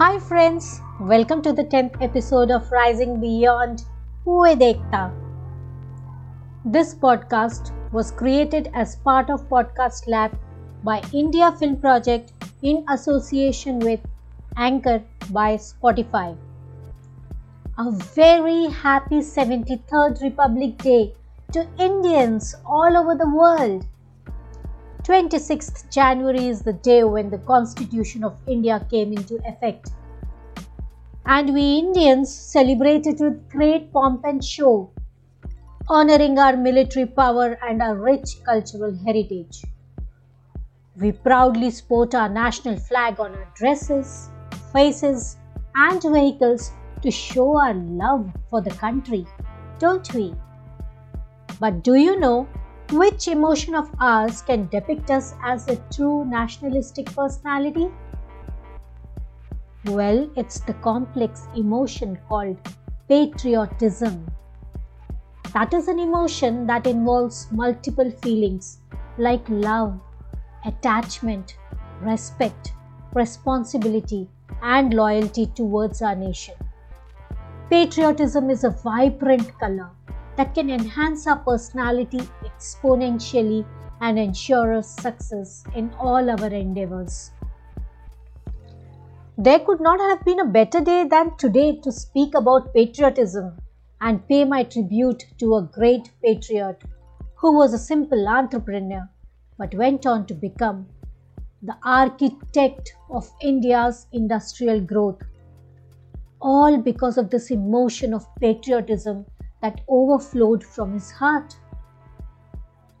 Hi friends, welcome to the 10th episode of Rising Beyond Vedekta. This podcast was created as part of Podcast Lab by India Film Project in association with Anchor by Spotify. A very happy 73rd Republic Day to Indians all over the world. 26th January is the day when the Constitution of India came into effect. And we Indians celebrated with great pomp and show, honoring our military power and our rich cultural heritage. We proudly sport our national flag on our dresses, faces, and vehicles to show our love for the country, don't we? But do you know which emotion of ours can depict us as a true nationalistic personality? Well, it's the complex emotion called patriotism. That is an emotion that involves multiple feelings like love, attachment, respect, responsibility, and loyalty towards our nation. Patriotism is a vibrant color that can enhance our personality exponentially and ensure us success in all our endeavors. There could not have been a better day than today to speak about patriotism and pay my tribute to a great patriot who was a simple entrepreneur but went on to become the architect of India's industrial growth. All because of this emotion of patriotism that overflowed from his heart.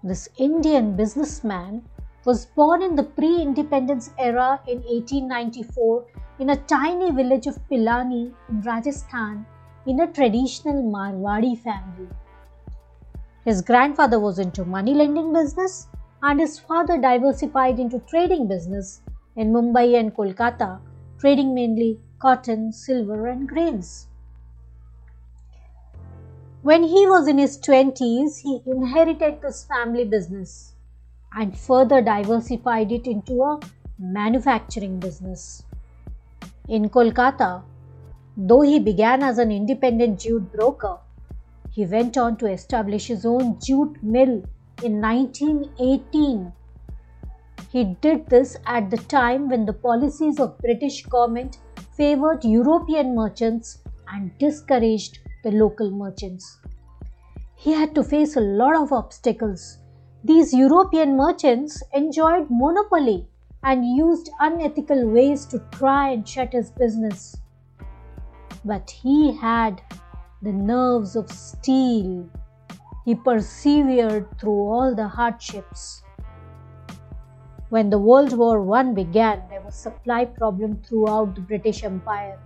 This Indian businessman was born in the pre independence era in 1894 in a tiny village of Pilani in Rajasthan in a traditional Marwadi family. His grandfather was into money lending business and his father diversified into trading business in Mumbai and Kolkata, trading mainly cotton, silver, and grains. When he was in his 20s, he inherited this family business and further diversified it into a manufacturing business. In Kolkata, though he began as an independent jute broker, he went on to establish his own jute mill in 1918. He did this at the time when the policies of British government favored European merchants and discouraged the local merchants. He had to face a lot of obstacles. These European merchants enjoyed monopoly and used unethical ways to try and shut his business. But he had the nerves of steel. He persevered through all the hardships. When the World War I began, there was supply problem throughout the British Empire.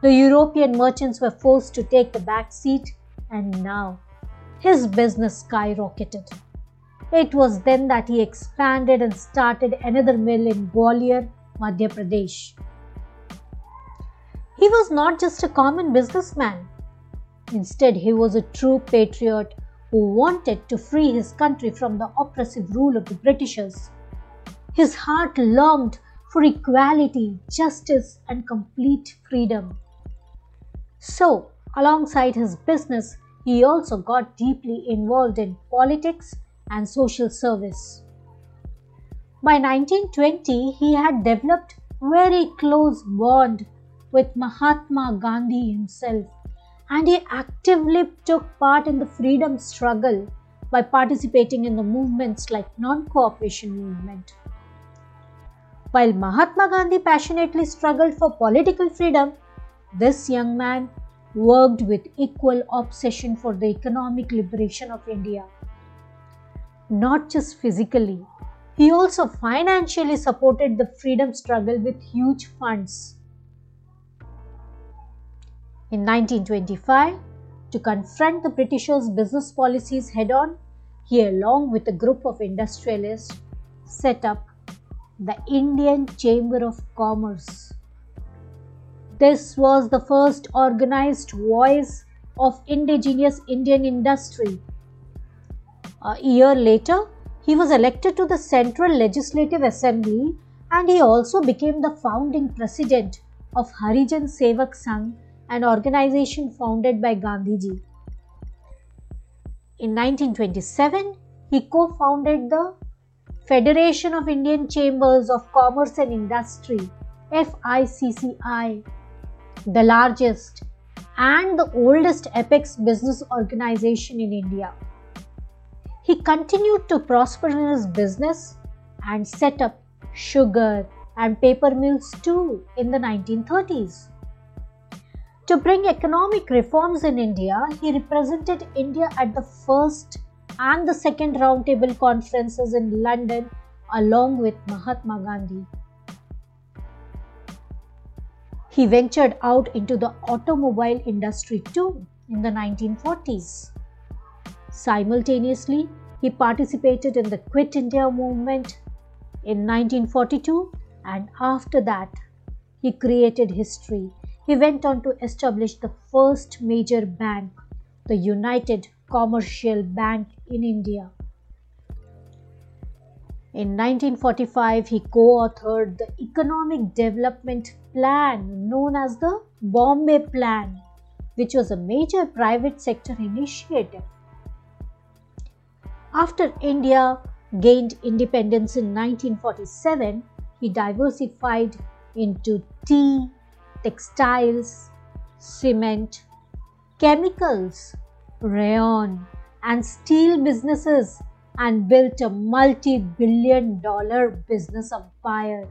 The European merchants were forced to take the back seat, and now his business skyrocketed. It was then that he expanded and started another mill in Gwalior, Madhya Pradesh. He was not just a common businessman. Instead, he was a true patriot who wanted to free his country from the oppressive rule of the Britishers. His heart longed for equality, justice, and complete freedom. So, alongside his business, he also got deeply involved in politics and social service. By 1920, he had developed very close bond with Mahatma Gandhi himself and he actively took part in the freedom struggle by participating in the movements like non-cooperation movement. While Mahatma Gandhi passionately struggled for political freedom, this young man worked with equal obsession for the economic liberation of India. Not just physically, he also financially supported the freedom struggle with huge funds. In 1925, to confront the Britishers' business policies head on, he, along with a group of industrialists, set up the Indian Chamber of Commerce this was the first organized voice of indigenous Indian industry. A year later, he was elected to the Central Legislative Assembly and he also became the founding president of Harijan Sevak Sangh, an organization founded by Gandhiji. In 1927, he co founded the Federation of Indian Chambers of Commerce and Industry, FICCI, the largest and the oldest apex business organization in India. He continued to prosper in his business and set up sugar and paper mills too in the 1930s. To bring economic reforms in India, he represented India at the first and the second roundtable conferences in London along with Mahatma Gandhi. He ventured out into the automobile industry too in the 1940s. Simultaneously, he participated in the Quit India movement in 1942 and after that, he created history. He went on to establish the first major bank, the United Commercial Bank in India. In 1945, he co authored the Economic Development Plan known as the Bombay Plan, which was a major private sector initiative. After India gained independence in 1947, he diversified into tea, textiles, cement, chemicals, rayon, and steel businesses and built a multi billion dollar business empire.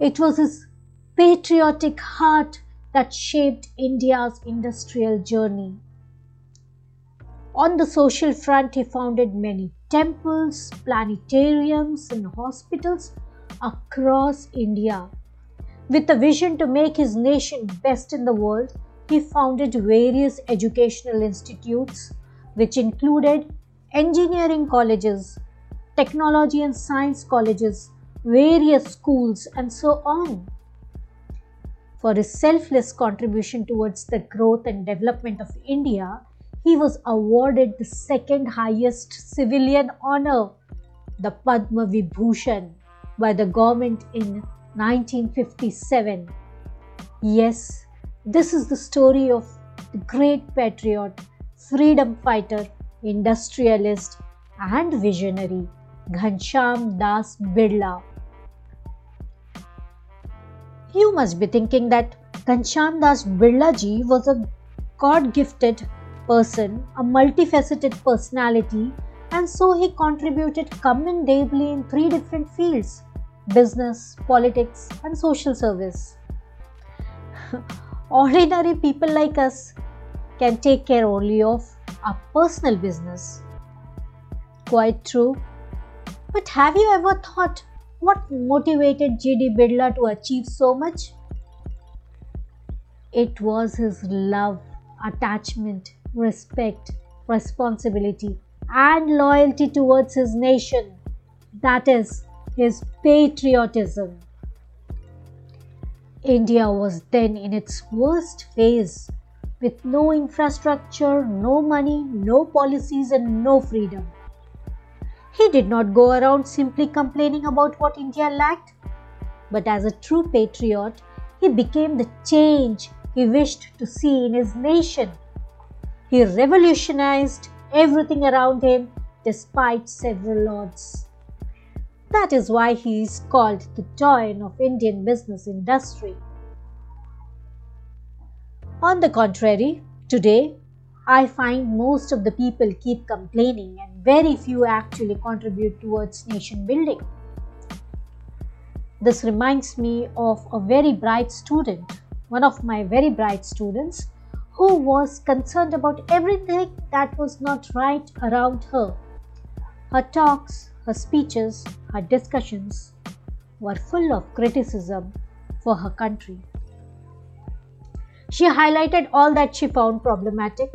It was his patriotic heart that shaped India's industrial journey. On the social front, he founded many temples, planetariums, and hospitals across India. With a vision to make his nation best in the world, he founded various educational institutes, which included engineering colleges, technology and science colleges, various schools, and so on. For his selfless contribution towards the growth and development of India, he was awarded the second highest civilian honor, the Padma Vibhushan, by the government in 1957. Yes, this is the story of the great patriot, freedom fighter, industrialist, and visionary Ghanshyam Das Birla. You must be thinking that Ghanshyam Das Birla ji was a God gifted person, a multifaceted personality, and so he contributed commendably in three different fields business, politics, and social service. Ordinary people like us can take care only of our personal business. Quite true. But have you ever thought what motivated G.D. Birla to achieve so much? It was his love, attachment, respect, responsibility, and loyalty towards his nation. That is, his patriotism. India was then in its worst phase with no infrastructure, no money, no policies, and no freedom. He did not go around simply complaining about what India lacked, but as a true patriot, he became the change he wished to see in his nation. He revolutionized everything around him despite several odds. That is why he is called the Doyen of Indian business industry. On the contrary, today I find most of the people keep complaining and very few actually contribute towards nation building. This reminds me of a very bright student, one of my very bright students, who was concerned about everything that was not right around her. Her talks, her speeches, her discussions were full of criticism for her country. She highlighted all that she found problematic.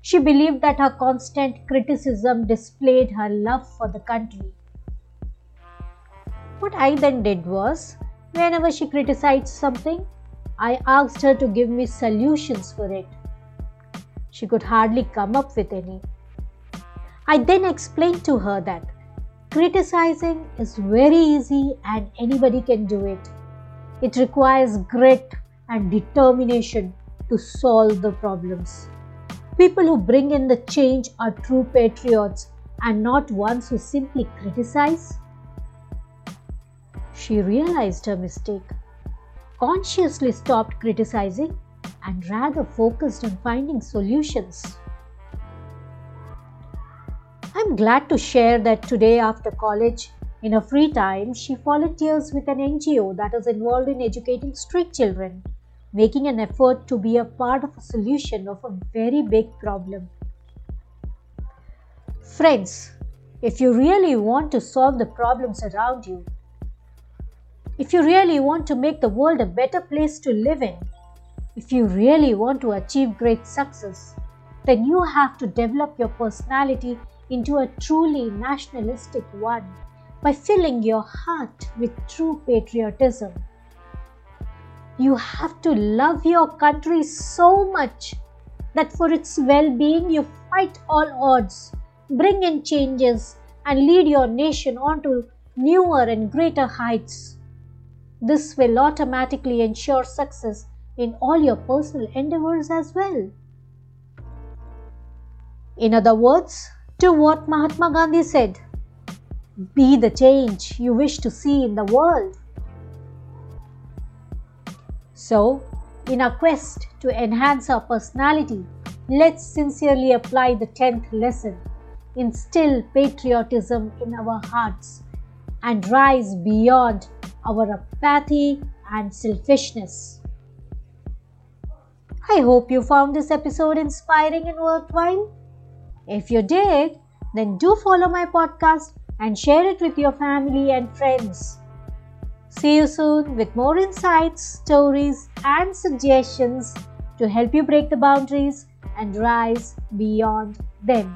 She believed that her constant criticism displayed her love for the country. What I then did was, whenever she criticized something, I asked her to give me solutions for it. She could hardly come up with any. I then explained to her that criticizing is very easy and anybody can do it. It requires grit and determination to solve the problems. People who bring in the change are true patriots and not ones who simply criticize. She realized her mistake, consciously stopped criticizing, and rather focused on finding solutions. I'm glad to share that today, after college, in her free time, she volunteers with an NGO that is involved in educating street children, making an effort to be a part of a solution of a very big problem. Friends, if you really want to solve the problems around you, if you really want to make the world a better place to live in, if you really want to achieve great success, then you have to develop your personality into a truly nationalistic one by filling your heart with true patriotism. You have to love your country so much that for its well being you fight all odds, bring in changes, and lead your nation on to newer and greater heights. This will automatically ensure success in all your personal endeavors as well. In other words, to what Mahatma Gandhi said be the change you wish to see in the world. So, in our quest to enhance our personality, let's sincerely apply the 10th lesson, instill patriotism in our hearts, and rise beyond our apathy and selfishness. I hope you found this episode inspiring and worthwhile. If you did, then do follow my podcast and share it with your family and friends. See you soon with more insights, stories, and suggestions to help you break the boundaries and rise beyond them.